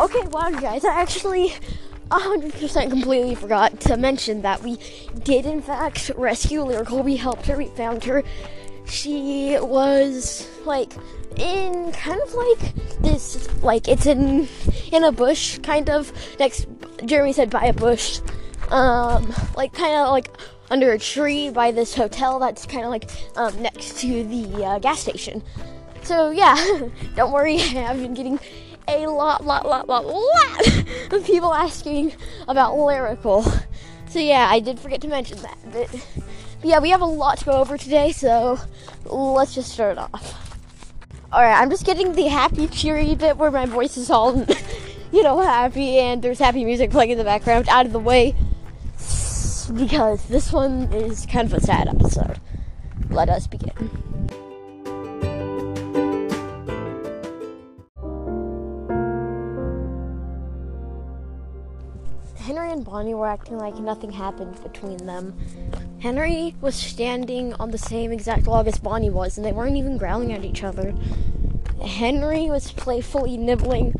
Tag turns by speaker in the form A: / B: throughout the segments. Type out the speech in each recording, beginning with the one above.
A: Okay, wow, guys, I actually 100% completely forgot to mention that we did, in fact, rescue Lyrical. We helped her, we found her. She was, like, in kind of like this, like, it's in, in a bush, kind of, next, Jeremy said by a bush, um, like, kind of like under a tree by this hotel that's kind of like, um, next to the uh, gas station. So, yeah, don't worry, I've been getting a lot, lot, lot, lot, lot of people asking about lyrical. So yeah, I did forget to mention that. But, but yeah, we have a lot to go over today, so let's just start off. Alright, I'm just getting the happy, cheery bit where my voice is all, you know, happy and there's happy music playing in the background out of the way. Because this one is kind of a sad episode. Let us begin. Henry and Bonnie were acting like nothing happened between them. Henry was standing on the same exact log as Bonnie was, and they weren't even growling at each other. Henry was playfully nibbling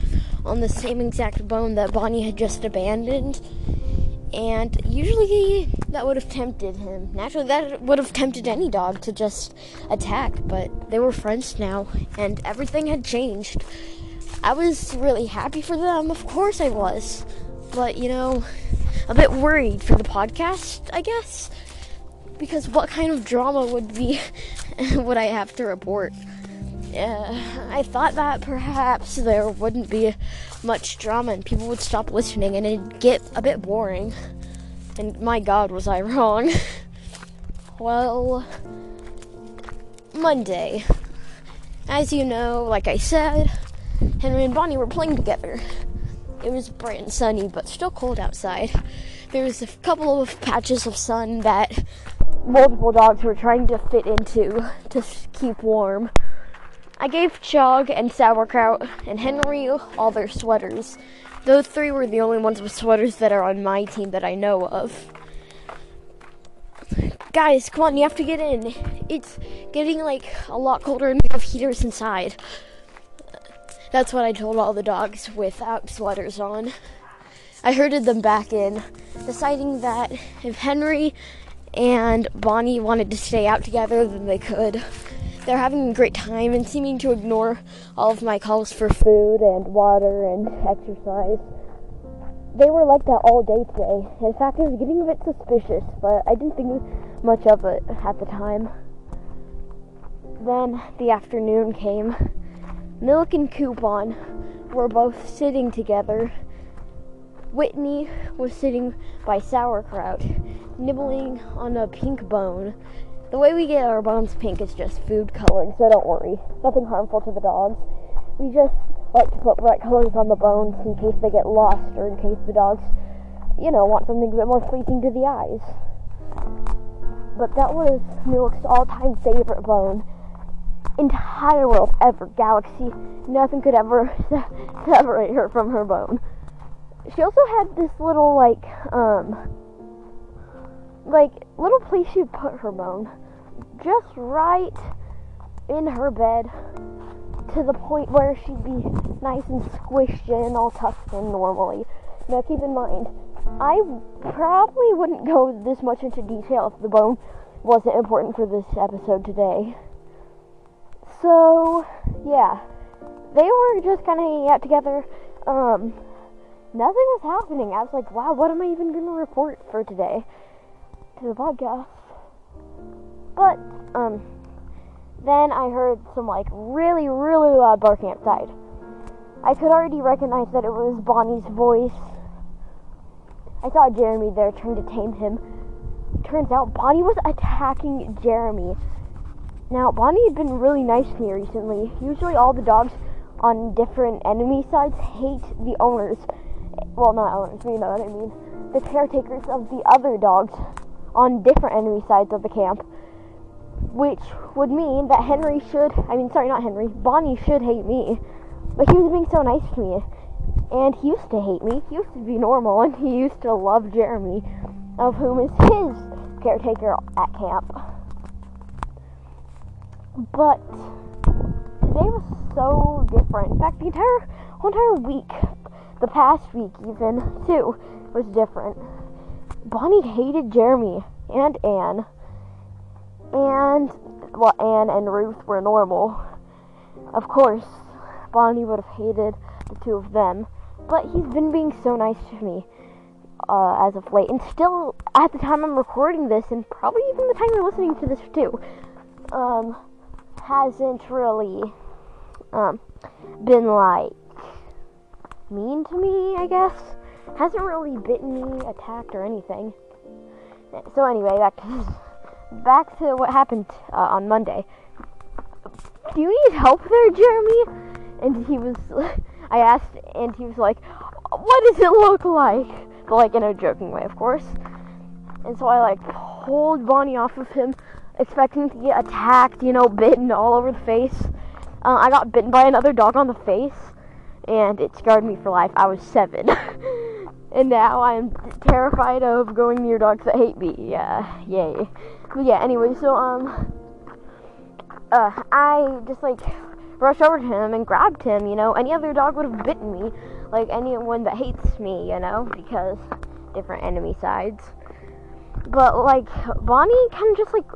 A: on the same exact bone that Bonnie had just abandoned, and usually that would have tempted him. Naturally, that would have tempted any dog to just attack, but they were friends now, and everything had changed. I was really happy for them, of course I was but you know, a bit worried for the podcast, I guess, because what kind of drama would be would I have to report? Uh, I thought that perhaps there wouldn't be much drama and people would stop listening and it'd get a bit boring. And my god, was I wrong? well, Monday. As you know, like I said, Henry and Bonnie were playing together. It was bright and sunny, but still cold outside. There was a couple of patches of sun that multiple dogs were trying to fit into to keep warm. I gave Chog and Sauerkraut and Henry all their sweaters. Those three were the only ones with sweaters that are on my team that I know of. Guys, come on, you have to get in. It's getting like a lot colder and we have heaters inside. That's what I told all the dogs without sweaters on. I herded them back in, deciding that if Henry and Bonnie wanted to stay out together, then they could. They're having a great time and seeming to ignore all of my calls for food and water and exercise. They were like that all day today. In fact, I was getting a bit suspicious, but I didn't think much of it at the time. Then the afternoon came Milk and Coupon were both sitting together. Whitney was sitting by Sauerkraut, nibbling on a pink bone. The way we get our bones pink is just food coloring, so don't worry. Nothing harmful to the dogs. We just like to put bright colors on the bones in case they get lost or in case the dogs, you know, want something a bit more pleasing to the eyes. But that was Milk's all time favorite bone entire world ever, galaxy. Nothing could ever separate her from her bone. She also had this little like um like little place she'd put her bone. Just right in her bed to the point where she'd be nice and squished in, all tucked in normally. Now keep in mind, I probably wouldn't go this much into detail if the bone wasn't important for this episode today. So, yeah. They were just kind of hanging out together. Um, nothing was happening. I was like, wow, what am I even to report for today to the podcast? But, um, then I heard some, like, really, really loud barking outside. I could already recognize that it was Bonnie's voice. I saw Jeremy there trying to tame him. Turns out Bonnie was attacking Jeremy now, Bonnie had been really nice to me recently. Usually, all the dogs on different enemy sides hate the owners. Well, not owners, you know what I mean. The caretakers of the other dogs on different enemy sides of the camp. Which would mean that Henry should, I mean, sorry, not Henry, Bonnie should hate me. But he was being so nice to me. And he used to hate me. He used to be normal, and he used to love Jeremy, of whom is his caretaker at camp. But today was so different. In fact, the entire whole entire week, the past week even too was different. Bonnie hated Jeremy and Anne. And well, Anne and Ruth were normal. Of course, Bonnie would have hated the two of them, but he's been being so nice to me uh, as of late, and still at the time I'm recording this, and probably even the time you're listening to this too, um, hasn't really um, been like mean to me, I guess. Hasn't really bitten me, attacked, or anything. So anyway, back back to what happened uh, on Monday. Do you need help there, Jeremy? And he was, I asked, and he was like, "What does it look like?" But like in a joking way, of course. And so I like pulled Bonnie off of him, expecting to get attacked, you know, bitten all over the face. Uh, I got bitten by another dog on the face, and it scarred me for life. I was seven. and now I'm terrified of going near dogs that hate me. Yeah, yay. But yeah, anyway, so, um, uh, I just, like, rushed over to him and grabbed him, you know. Any other dog would have bitten me, like anyone that hates me, you know, because different enemy sides. But, like, Bonnie kind of just, like,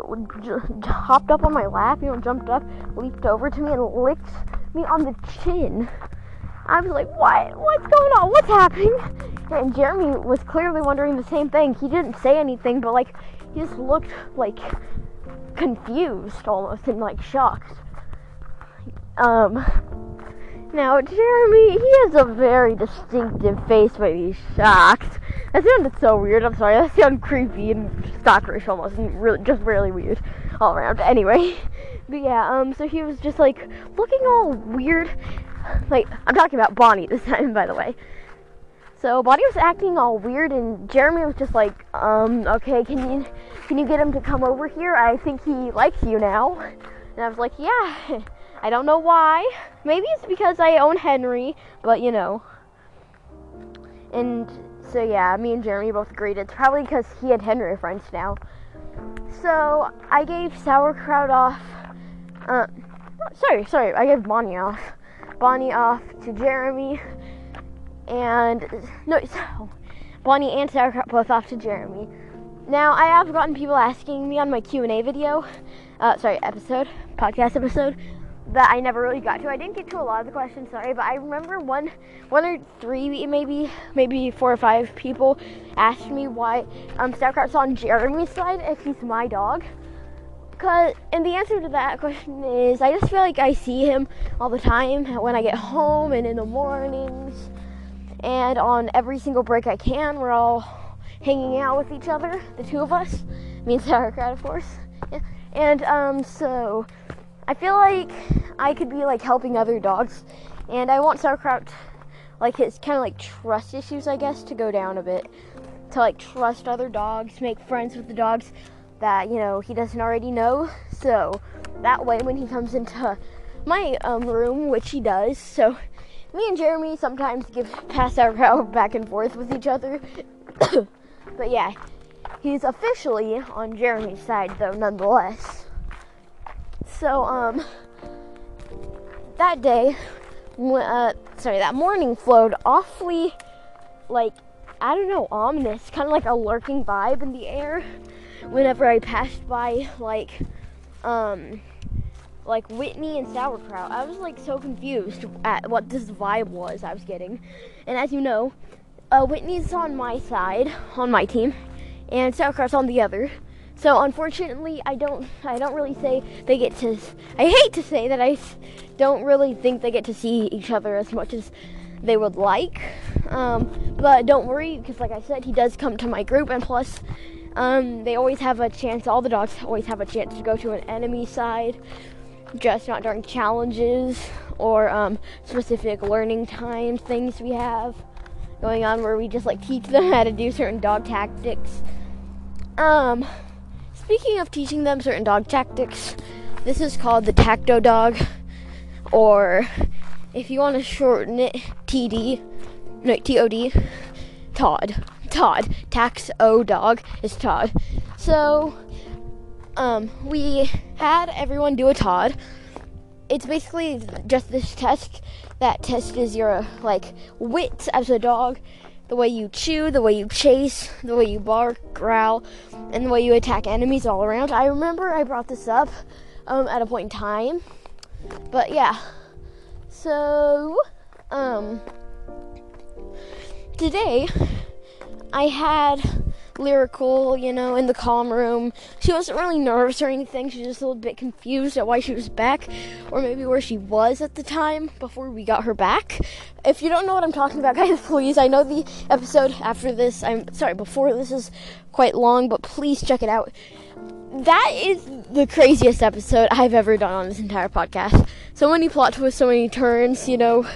A: j- hopped up on my lap, you know, jumped up, leaped over to me, and licked me on the chin. I was like, what? What's going on? What's happening? And Jeremy was clearly wondering the same thing. He didn't say anything, but like, he just looked like confused almost and like shocked. Um, now Jeremy, he has a very distinctive face when he's shocked. That sounded so weird. I'm sorry. That sounded creepy and stalkerish almost, and really, just really weird all around. Anyway, but yeah, um, so he was just like looking all weird. Like I'm talking about Bonnie this time, by the way. So Bonnie was acting all weird, and Jeremy was just like, um, okay, can you can you get him to come over here? I think he likes you now. And I was like, yeah. I don't know why. Maybe it's because I own Henry, but you know. And so yeah, me and Jeremy both agreed it's probably because he and Henry are friends now. So I gave sauerkraut off. Uh, sorry, sorry, I gave Bonnie off. Bonnie off to Jeremy, and no, so Bonnie and sauerkraut both off to Jeremy. Now I have gotten people asking me on my Q and A video, uh, sorry, episode, podcast episode, that I never really got to. I didn't get to a lot of the questions, sorry, but I remember one, one or three, maybe, maybe four or five people asked me why um, Sauerkraut's on Jeremy's side if he's my dog. Cause, and the answer to that question is, I just feel like I see him all the time when I get home and in the mornings, and on every single break I can, we're all hanging out with each other, the two of us, me and Sauerkraut, of course. Yeah. And um, so I feel like I could be like helping other dogs, and I want Sauerkraut, like his kind of like trust issues, I guess, to go down a bit. To like trust other dogs, make friends with the dogs that you know he doesn't already know. So that way, when he comes into my um, room, which he does, so me and Jeremy sometimes give pass Sauerkraut back and forth with each other. but yeah, he's officially on Jeremy's side though, nonetheless. So, um, that day, uh, sorry, that morning flowed awfully, like, I don't know, ominous, kind of like a lurking vibe in the air. Whenever I passed by, like, um, like Whitney and sauerkraut, I was like so confused at what this vibe was I was getting. And as you know, uh, Whitney's on my side, on my team, and sauerkraut's on the other. So unfortunately, I don't I don't really say they get to I hate to say that I don't really think they get to see each other as much as they would like. Um, but don't worry because like I said, he does come to my group and plus um, they always have a chance all the dogs always have a chance to go to an enemy side just not during challenges or um, specific learning time things we have going on where we just like teach them how to do certain dog tactics. Um, Speaking of teaching them certain dog tactics, this is called the Tacto dog, or if you want to shorten it, TD, no, TOD, Todd. Todd. Tax O dog is Todd. So, um, we had everyone do a Todd, it's basically just this test that tests your like wits as a dog, the way you chew, the way you chase, the way you bark, growl, and the way you attack enemies all around. I remember I brought this up um, at a point in time, but yeah. So, um, today I had lyrical, you know, in the calm room. She wasn't really nervous or anything. She was just a little bit confused at why she was back, or maybe where she was at the time before we got her back. If you don't know what I'm talking about, guys, please, I know the episode after this, I'm sorry, before this is quite long, but please check it out. That is the craziest episode I've ever done on this entire podcast. So many plot twists, so many turns, you know,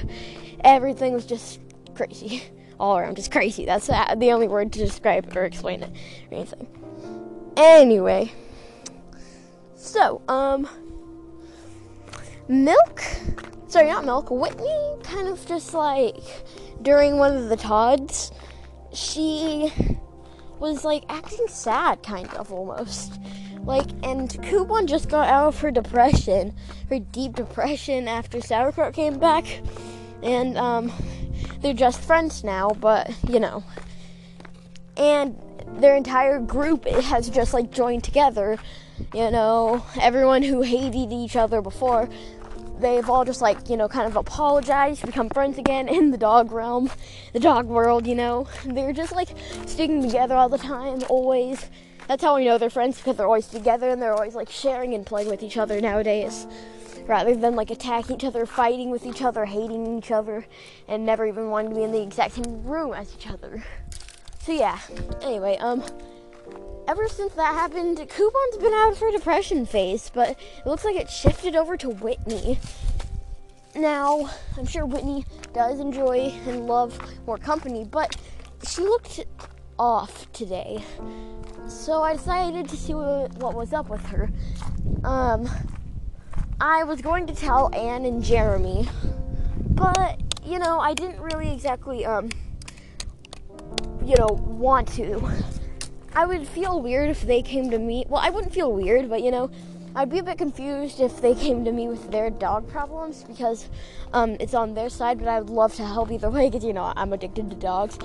A: everything was just crazy all around just crazy. That's the only word to describe it or explain it or anything. Anyway, so um, milk. Sorry, not milk. Whitney kind of just like during one of the Todds, she was like acting sad, kind of almost. Like, and Coupon just got out of her depression, her deep depression after Sauerkraut came back, and um, they're just friends now, but you know. And their entire group has just like joined together. You know, everyone who hated each other before, they've all just like, you know, kind of apologized, become friends again in the dog realm, the dog world, you know. They're just like sticking together all the time, always. That's how we know they're friends because they're always together and they're always like sharing and playing with each other nowadays rather than like attacking each other, fighting with each other, hating each other, and never even wanting to be in the exact same room as each other. So yeah. Anyway, um, ever since that happened, Coupon's been out of her depression phase, but it looks like it shifted over to Whitney. Now, I'm sure Whitney does enjoy and love more company, but she looked off today. So I decided to see what, what was up with her. Um, I was going to tell Anne and Jeremy, but you know, I didn't really exactly um you know, want to. I would feel weird if they came to me. Well, I wouldn't feel weird, but you know, I'd be a bit confused if they came to me with their dog problems because um, it's on their side, but I would love to help either way because you know, I'm addicted to dogs.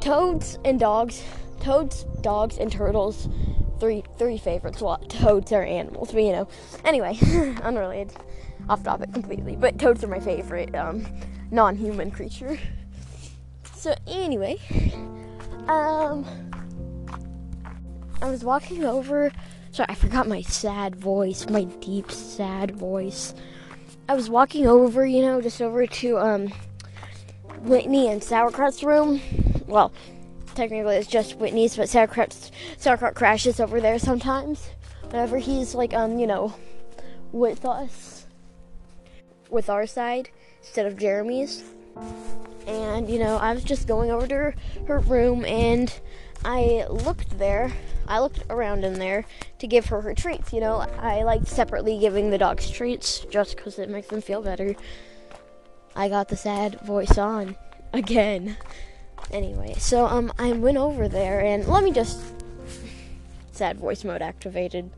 A: Toads and dogs, toads, dogs, and turtles three three favorites. Well, toads are animals, but you know. Anyway, unrelated, off topic completely. But toads are my favorite um, non-human creature. So anyway, um, I was walking over. Sorry, I forgot my sad voice, my deep sad voice. I was walking over, you know, just over to um Whitney and Sauerkraut's room. Well, technically it's just Whitney's, but Sauerkraut, crashes over there sometimes. Whenever he's like, um, you know, with us, with our side instead of Jeremy's. And you know, I was just going over to her, her room, and I looked there. I looked around in there to give her her treats. You know, I like separately giving the dogs treats just because it makes them feel better. I got the sad voice on again. Anyway, so um, I went over there and let me just sad voice mode activated.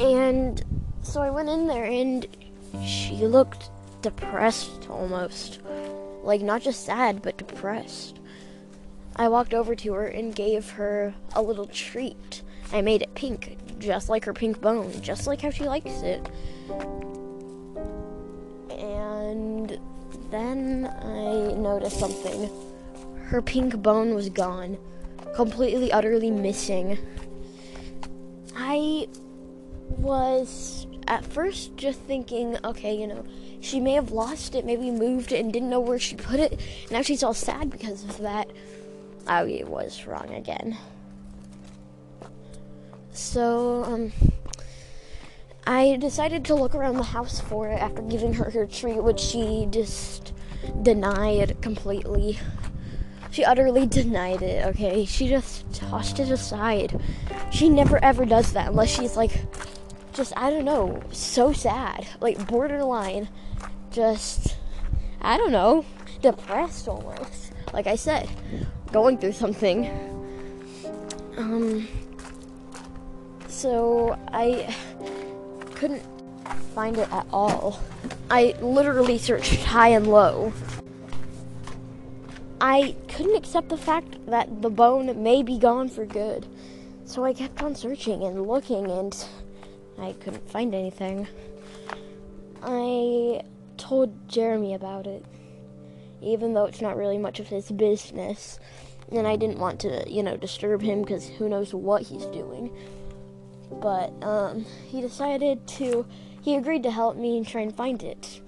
A: And so I went in there and she looked depressed almost. Like not just sad, but depressed. I walked over to her and gave her a little treat. I made it pink, just like her pink bone, just like how she likes it. And then I noticed something. Her pink bone was gone, completely, utterly missing. I was at first just thinking, okay, you know, she may have lost it, maybe moved it and didn't know where she put it. Now she's all sad because of that. Oh, I was wrong again. So, um, I decided to look around the house for it after giving her her treat, which she just denied completely. She utterly denied it, okay? She just tossed it aside. She never ever does that unless she's like, just, I don't know, so sad. Like, borderline, just, I don't know, depressed almost. like I said, going through something. Um, so I couldn't find it at all. I literally searched high and low. I couldn't accept the fact that the bone may be gone for good. So I kept on searching and looking and I couldn't find anything. I told Jeremy about it, even though it's not really much of his business. And I didn't want to, you know, disturb him because who knows what he's doing. But um, he decided to, he agreed to help me try and find it.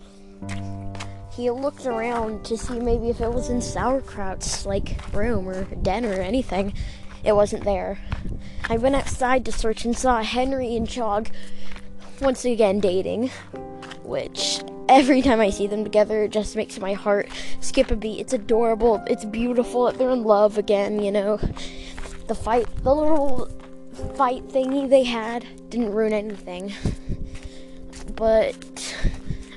A: He looked around to see maybe if it was in Sauerkraut's like room or den or anything. It wasn't there. I went outside to search and saw Henry and Chog once again dating, which every time I see them together, it just makes my heart skip a beat. It's adorable. It's beautiful that they're in love again, you know. The fight, the little fight thingy they had didn't ruin anything. But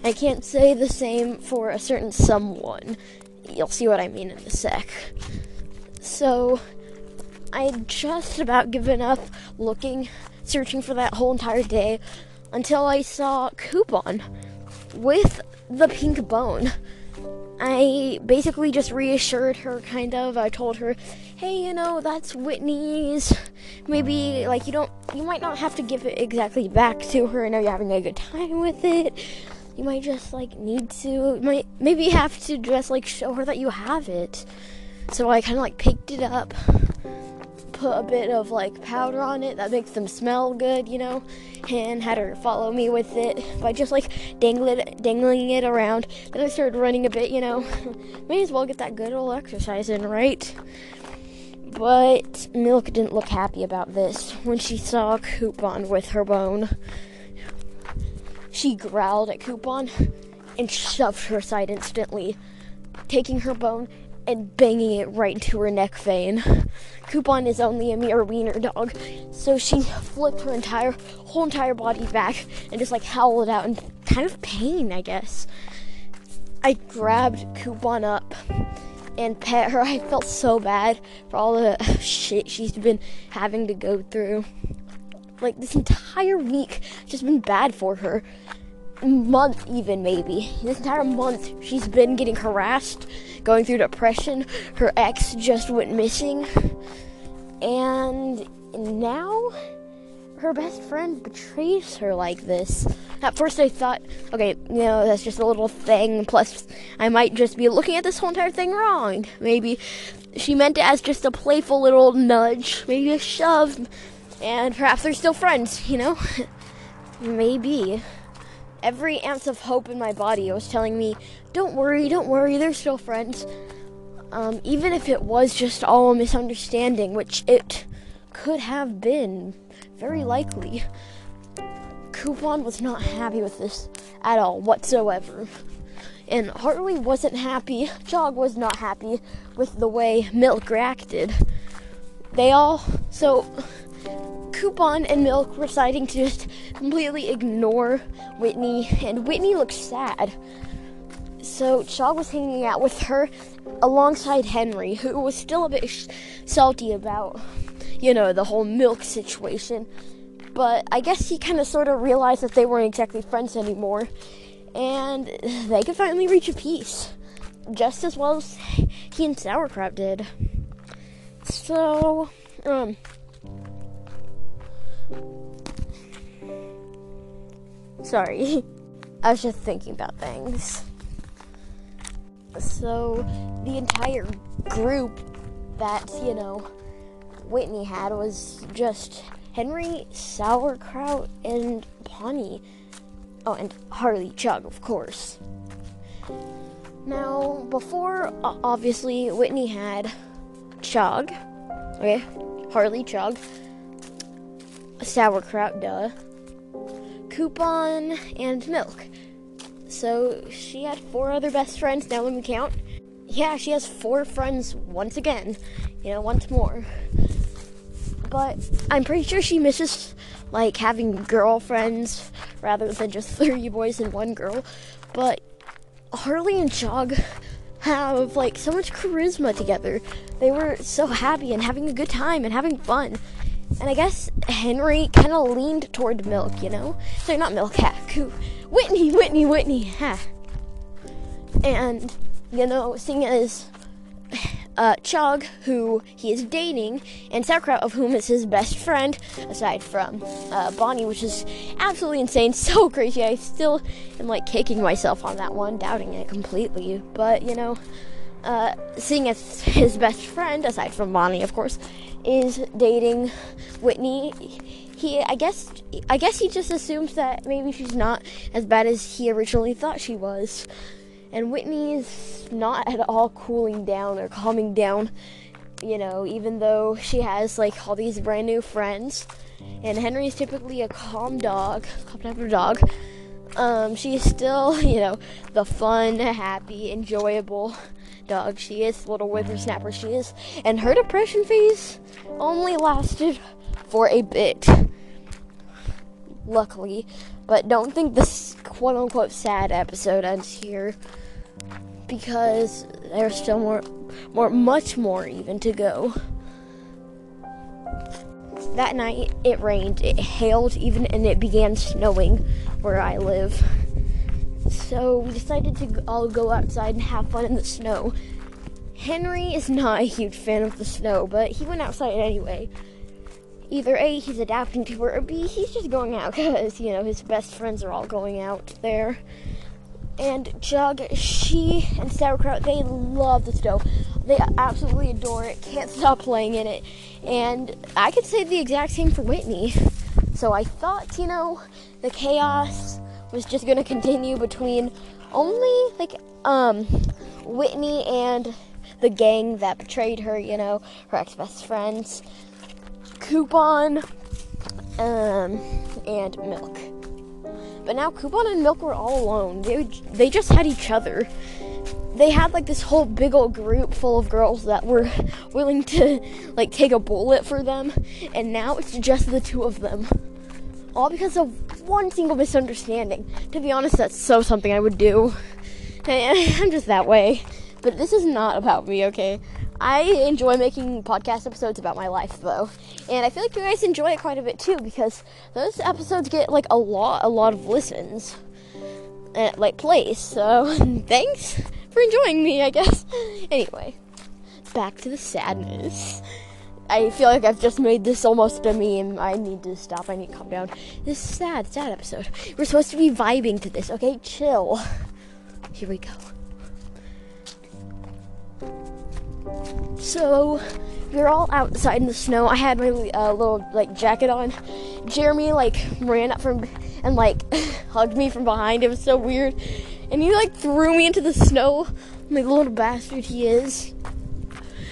A: I can't say the same for a certain someone. You'll see what I mean in a sec. So, I just about given up looking, searching for that whole entire day until I saw Coupon with the pink bone. I basically just reassured her, kind of. I told her, hey, you know, that's Whitney's. Maybe, like, you don't, you might not have to give it exactly back to her. I know you're having a good time with it. You might just, like, need to, you might maybe have to just, like, show her that you have it. So I kind of, like, picked it up, put a bit of like powder on it that makes them smell good, you know, and had her follow me with it by just like dangling dangling it around. Then I started running a bit, you know. May as well get that good old exercise in, right? But Milk didn't look happy about this when she saw Coupon with her bone. She growled at Coupon and shoved her aside instantly, taking her bone and banging it right into her neck vein. Coupon is only a mere wiener dog, so she flipped her entire whole entire body back and just like howled out in kind of pain, I guess. I grabbed Coupon up and pet her. I felt so bad for all the shit she's been having to go through. Like this entire week just been bad for her month even maybe. This entire month she's been getting harassed going through depression. Her ex just went missing. And now her best friend betrays her like this. At first i thought okay you know that's just a little thing. Plus i might just be looking at this whole entire thing wrong. Maybe she meant it as just a playful little nudge maybe a shove. And perhaps they're still friends you know? Maybe every ounce of hope in my body was telling me, don't worry, don't worry, they're still friends. Um, even if it was just all a misunderstanding, which it could have been, very likely. Coupon was not happy with this at all, whatsoever. And Harley wasn't happy, Chog was not happy with the way Milk reacted. They all, so Coupon and Milk were deciding to just completely ignore Whitney, and Whitney looked sad. So Chog was hanging out with her alongside Henry, who was still a bit sh- salty about, you know, the whole Milk situation. But I guess he kind of sort of realized that they weren't exactly friends anymore, and they could finally reach a peace, just as well as he and Sauerkraut did. So, um, Sorry. I was just thinking about things. So, the entire group that, you know, Whitney had was just Henry, Sauerkraut, and Bonnie. Oh, and Harley Chug, of course. Now, before, obviously, Whitney had Chug, okay, Harley Chug, Sauerkraut, duh, coupon, and milk. So she had four other best friends. Now let me count. Yeah, she has four friends once again. You know, once more. But I'm pretty sure she misses like having girlfriends rather than just three boys and one girl. But Harley and Chog have like so much charisma together. They were so happy and having a good time and having fun. And I guess Henry kind of leaned toward Milk, you know? Sorry, not Milk, ha. Whitney, Whitney, Whitney, ha. And, you know, seeing as uh, Chug, who he is dating, and Sauerkraut, of whom is his best friend, aside from uh, Bonnie, which is absolutely insane, so crazy. I still am like kicking myself on that one, doubting it completely. But you know, uh, seeing as his best friend, aside from Bonnie, of course, is dating Whitney, he I guess I guess he just assumes that maybe she's not as bad as he originally thought she was and Whitney's not at all cooling down or calming down, you know, even though she has like all these brand new friends. And Henry's typically a calm dog, calm type of dog. Um, she's still, you know, the fun, happy, enjoyable dog she is, little whippersnapper she is. And her depression phase only lasted for a bit. Luckily. But don't think this quote unquote sad episode ends here because there's still more, more, much more even to go. That night it rained, it hailed even, and it began snowing where I live. So we decided to all go outside and have fun in the snow. Henry is not a huge fan of the snow, but he went outside anyway. Either A, he's adapting to it, or B, he's just going out because, you know, his best friends are all going out there and Jug, she and Sauerkraut, they love the snow. They absolutely adore it, can't stop playing in it. And I could say the exact same for Whitney. So I thought, you know, the chaos was just gonna continue between only like um Whitney and the gang that betrayed her, you know, her ex best friends, Coupon, um, and Milk. But now Coupon and Milk were all alone. They they just had each other. They had like this whole big old group full of girls that were willing to like take a bullet for them, and now it's just the two of them. All because of one single misunderstanding. To be honest, that's so something I would do. I'm just that way. But this is not about me, okay? I enjoy making podcast episodes about my life though. And I feel like you guys enjoy it quite a bit too because those episodes get like a lot a lot of listens and like plays. So thanks for enjoying me, I guess. Anyway, back to the sadness. I feel like I've just made this almost a meme. I need to stop. I need to calm down. This is sad, sad episode. We're supposed to be vibing to this, okay? Chill. Here we go. So we are all outside in the snow. I had my uh, little like jacket on. Jeremy like ran up from and like hugged me from behind. It was so weird, and he like threw me into the snow, like the little bastard he is.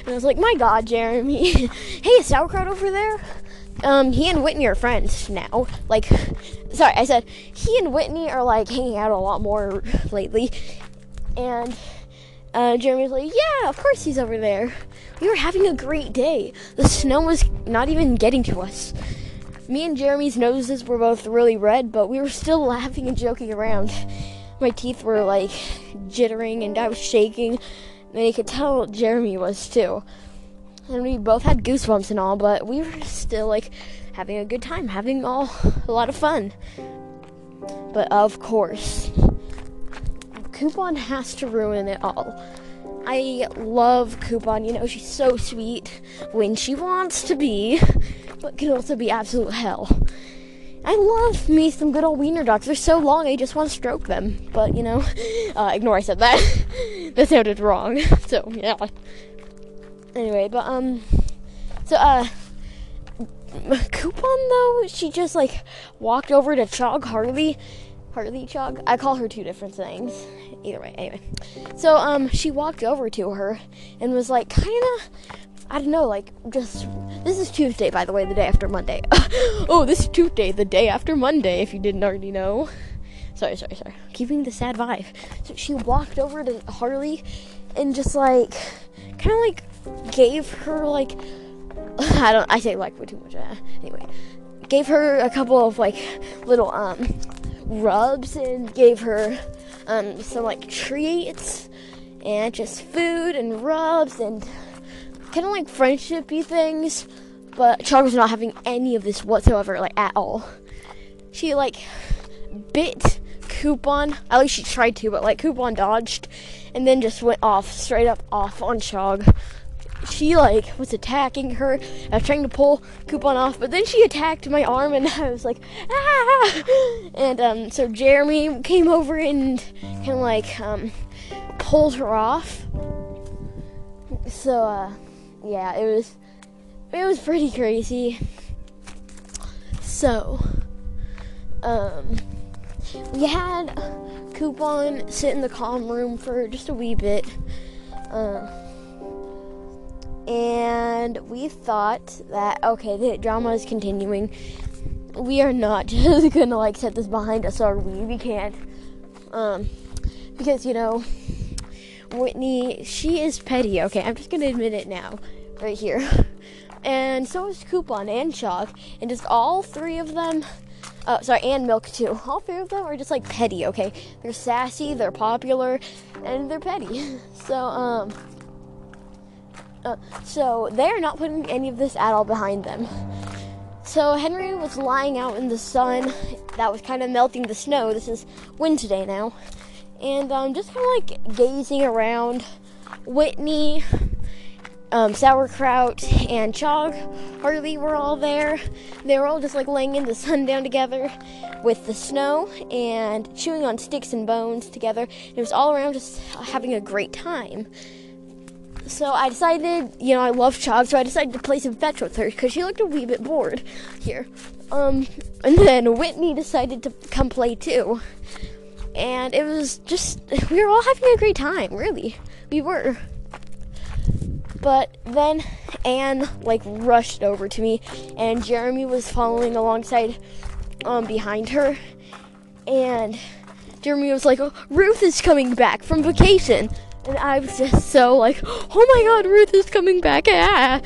A: And I was like, "My God, Jeremy! hey, is sauerkraut over there?" Um, he and Whitney are friends now. Like, sorry, I said he and Whitney are like hanging out a lot more lately, and uh, Jeremy's like, yeah, of course he's over there. We were having a great day. The snow was not even getting to us. Me and Jeremy's noses were both really red, but we were still laughing and joking around. My teeth were like jittering and I was shaking, and you could tell Jeremy was too. And we both had goosebumps and all, but we were still like having a good time, having all a lot of fun. But of course, Coupon has to ruin it all. I love Coupon, you know, she's so sweet when she wants to be, but can also be absolute hell. I love me some good old wiener dogs. They're so long, I just want to stroke them. But, you know, uh, ignore I said that. that sounded wrong. So, yeah. Anyway, but, um, so, uh, Coupon, though, she just, like, walked over to Chog Harley Harley Chog. I call her two different things. Either way, anyway. So um she walked over to her and was like kinda I don't know, like just this is Tuesday by the way, the day after Monday. oh, this is Tuesday, the day after Monday, if you didn't already know. Sorry, sorry, sorry. Keeping the sad vibe. So she walked over to Harley and just like kinda like gave her like I don't I say like way too much. Uh, anyway, gave her a couple of like little um rubs and gave her um, some like treats and just food and rubs and kind of like friendshipy things. But Chog was not having any of this whatsoever, like at all. She like bit Coupon. At least she tried to, but like Coupon dodged, and then just went off straight up off on Chog. She like was attacking her. I was trying to pull Coupon off, but then she attacked my arm, and I was like, ah! And um, so Jeremy came over and kind of like um, pulled her off. So uh, yeah, it was it was pretty crazy. So um we had Coupon sit in the calm room for just a wee bit. Uh, and we thought that, okay, the drama is continuing. We are not just gonna like set this behind us, are we? We can't. Um, because, you know, Whitney, she is petty, okay? I'm just gonna admit it now, right here. And so is Coupon and Chalk, and just all three of them uh, sorry, and Milk too. All three of them are just like petty, okay? They're sassy, they're popular, and they're petty. So, um, uh, so they're not putting any of this at all behind them. So Henry was lying out in the sun that was kind of melting the snow. This is Wednesday now, and um, just kind of like gazing around. Whitney um, sauerkraut and chog Harley were all there. They were all just like laying in the sun down together with the snow and chewing on sticks and bones together. It was all around just having a great time. So I decided, you know, I love Chog, so I decided to play some fetch with her because she looked a wee bit bored here. Um, and then Whitney decided to come play too. And it was just, we were all having a great time, really. We were. But then Anne like rushed over to me, and Jeremy was following alongside um, behind her. And Jeremy was like, oh, Ruth is coming back from vacation. And I was just so like, oh my god, Ruth is coming back. Ah.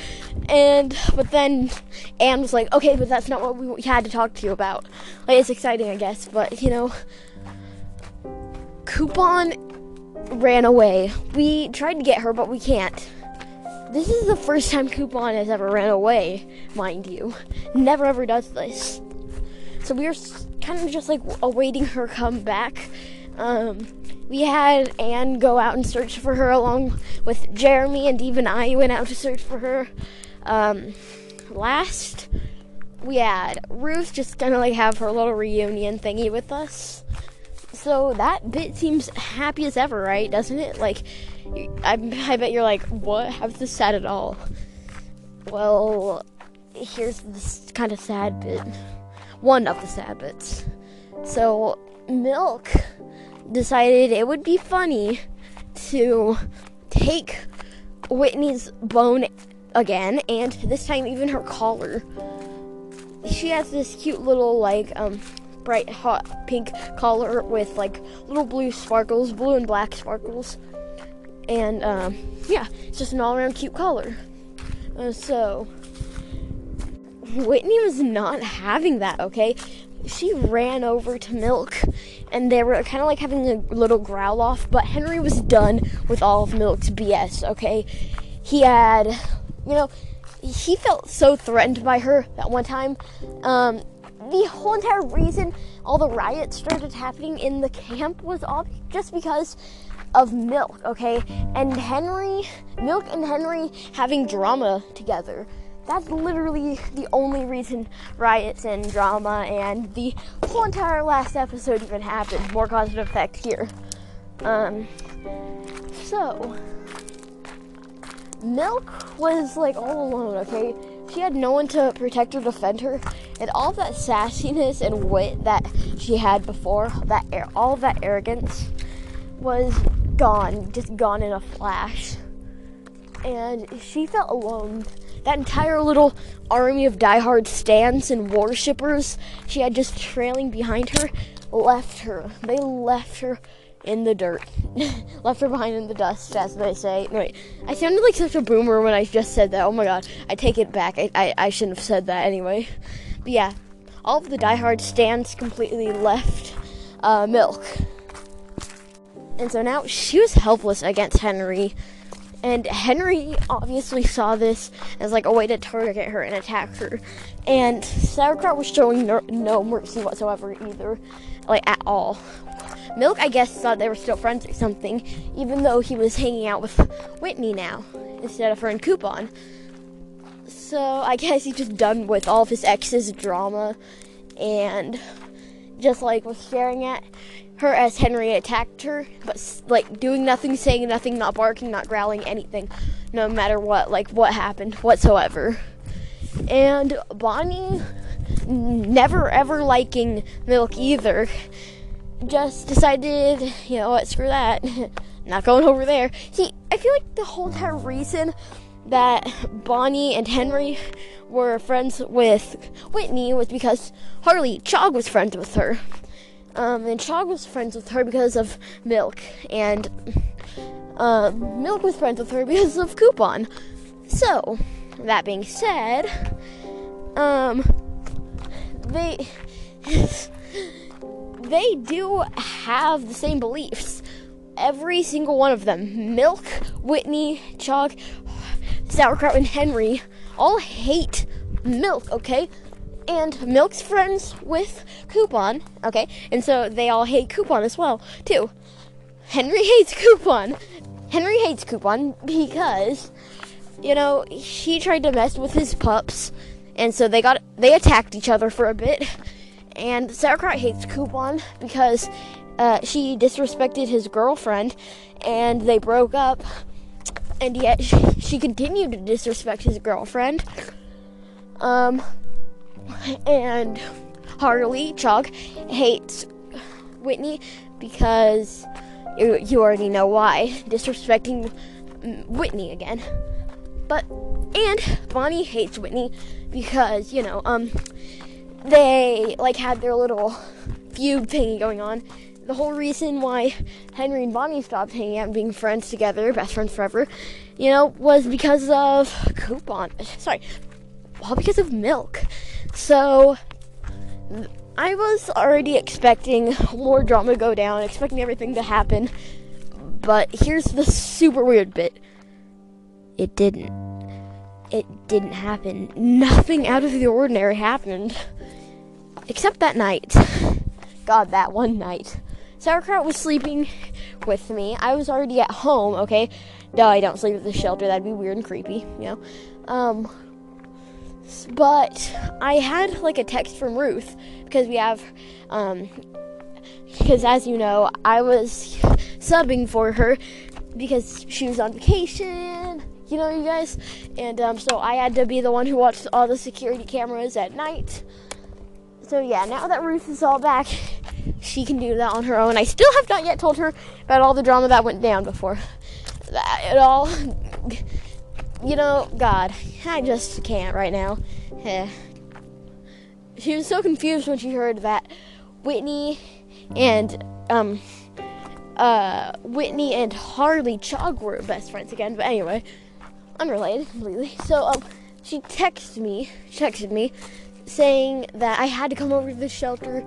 A: And, but then Anne was like, okay, but that's not what we had to talk to you about. Like, it's exciting, I guess, but you know, Coupon ran away. We tried to get her, but we can't. This is the first time Coupon has ever ran away, mind you. Never ever does this. So we were kind of just like awaiting her come back. Um, we had Anne go out and search for her along with Jeremy, and even I went out to search for her. Um, last, we had Ruth just kind of like have her little reunion thingy with us. So that bit seems happy as ever, right? Doesn't it? Like, I, I bet you're like, what? How's this sad at all? Well, here's this kind of sad bit. One of the sad bits. So, Milk decided it would be funny to take Whitney's bone again, and this time even her collar. She has this cute little, like, um, bright hot pink collar with, like, little blue sparkles, blue and black sparkles and um, yeah, it's just an all around cute color. Uh, so, Whitney was not having that, okay? She ran over to Milk and they were kind of like having a little growl off, but Henry was done with all of Milk's BS, okay? He had, you know, he felt so threatened by her that one time. Um, the whole entire reason all the riots started happening in the camp was all just because of Milk, okay? And Henry, Milk and Henry having drama together. That's literally the only reason riots and drama and the whole entire last episode even happened. More cause and effect here. Um, so, Milk was like all alone, okay? She had no one to protect or defend her, and all that sassiness and wit that she had before, that all that arrogance, was gone, just gone in a flash. And she felt alone. That entire little army of diehard stans and worshippers she had just trailing behind her left her. They left her in the dirt. left her behind in the dust, as they say. No, wait, I sounded like such a boomer when I just said that. Oh my god, I take it back. I, I, I shouldn't have said that anyway. But yeah, all of the diehard stands completely left uh, Milk And so now she was helpless against Henry. And Henry obviously saw this as like a way to target her and attack her. And Sauerkraut was showing no, no mercy whatsoever either, like at all. Milk, I guess, thought they were still friends or something, even though he was hanging out with Whitney now instead of her and Coupon. So I guess he's just done with all of his ex's drama and just like was staring at her as Henry attacked her, but like doing nothing, saying nothing, not barking, not growling, anything, no matter what, like what happened whatsoever. And Bonnie, never ever liking Milk either, just decided, you know what, screw that, not going over there. See, I feel like the whole entire reason that Bonnie and Henry were friends with Whitney was because Harley Chog was friends with her. Um, and Chog was friends with her because of Milk, and uh, Milk was friends with her because of Coupon. So, that being said, um, they they do have the same beliefs. Every single one of them. Milk, Whitney, Chog, Sauerkraut, and Henry all hate Milk, okay? and Milk's friends with Coupon, okay? And so they all hate Coupon as well, too. Henry hates Coupon. Henry hates Coupon because, you know, he tried to mess with his pups, and so they got they attacked each other for a bit. And Sauerkraut hates Coupon because uh, she disrespected his girlfriend, and they broke up. And yet she continued to disrespect his girlfriend. Um, and Harley Chog hates Whitney because you, you already know why. Disrespecting Whitney again. But and Bonnie hates Whitney because, you know, um they like had their little feud thingy going on. The whole reason why Henry and Bonnie stopped hanging out and being friends together, best friends forever, you know, was because of coupon. Sorry, all because of milk. So I was already expecting more drama to go down, expecting everything to happen. But here's the super weird bit. It didn't. It didn't happen. Nothing out of the ordinary happened. Except that night. God, that one night. Sauerkraut was sleeping with me. I was already at home, okay? No, I don't sleep at the shelter. That'd be weird and creepy, you know? Um, but I had like a text from Ruth because we have, um, because as you know, I was subbing for her because she was on vacation, you know, you guys, and um, so I had to be the one who watched all the security cameras at night. So yeah, now that Ruth is all back, she can do that on her own. I still have not yet told her about all the drama that went down before that at all you know, God, I just can't right now. Yeah. She was so confused when she heard that Whitney and um uh Whitney and Harley Chog were best friends again. But anyway, unrelated completely. So um she texted me, texted me saying that I had to come over to the shelter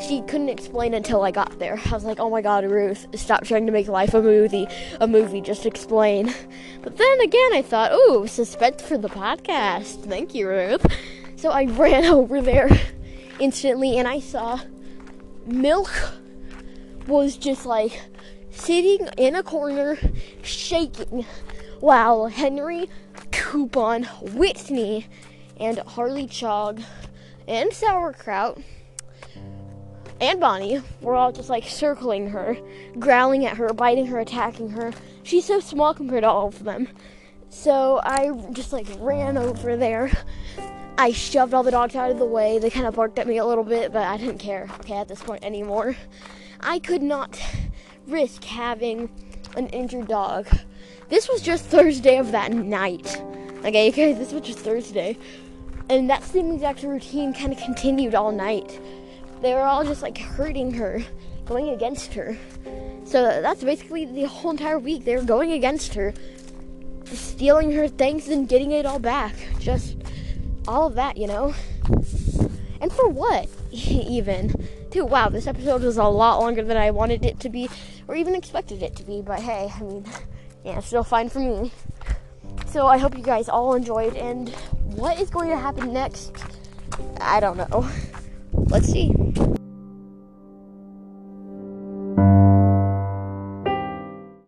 A: she couldn't explain until I got there. I was like, "Oh my God, Ruth, stop trying to make life a movie. A movie, just explain." But then again, I thought, "Ooh, suspense for the podcast." Thank you, Ruth. So I ran over there instantly, and I saw Milk was just like sitting in a corner, shaking, while Henry, Coupon, Whitney, and Harley Chog and Sauerkraut and Bonnie were all just like circling her, growling at her, biting her, attacking her. She's so small compared to all of them. So I just like ran over there. I shoved all the dogs out of the way. They kind of barked at me a little bit, but I didn't care, okay, at this point anymore. I could not risk having an injured dog. This was just Thursday of that night. Okay, guys, this was just Thursday. And that same exact routine kind of continued all night they were all just like hurting her, going against her. So that's basically the whole entire week. They were going against her, stealing her things and getting it all back. Just all of that, you know? And for what, even? too. Wow, this episode was a lot longer than I wanted it to be, or even expected it to be. But hey, I mean, yeah, still fine for me. So I hope you guys all enjoyed. And what is going to happen next? I don't know. Let's see.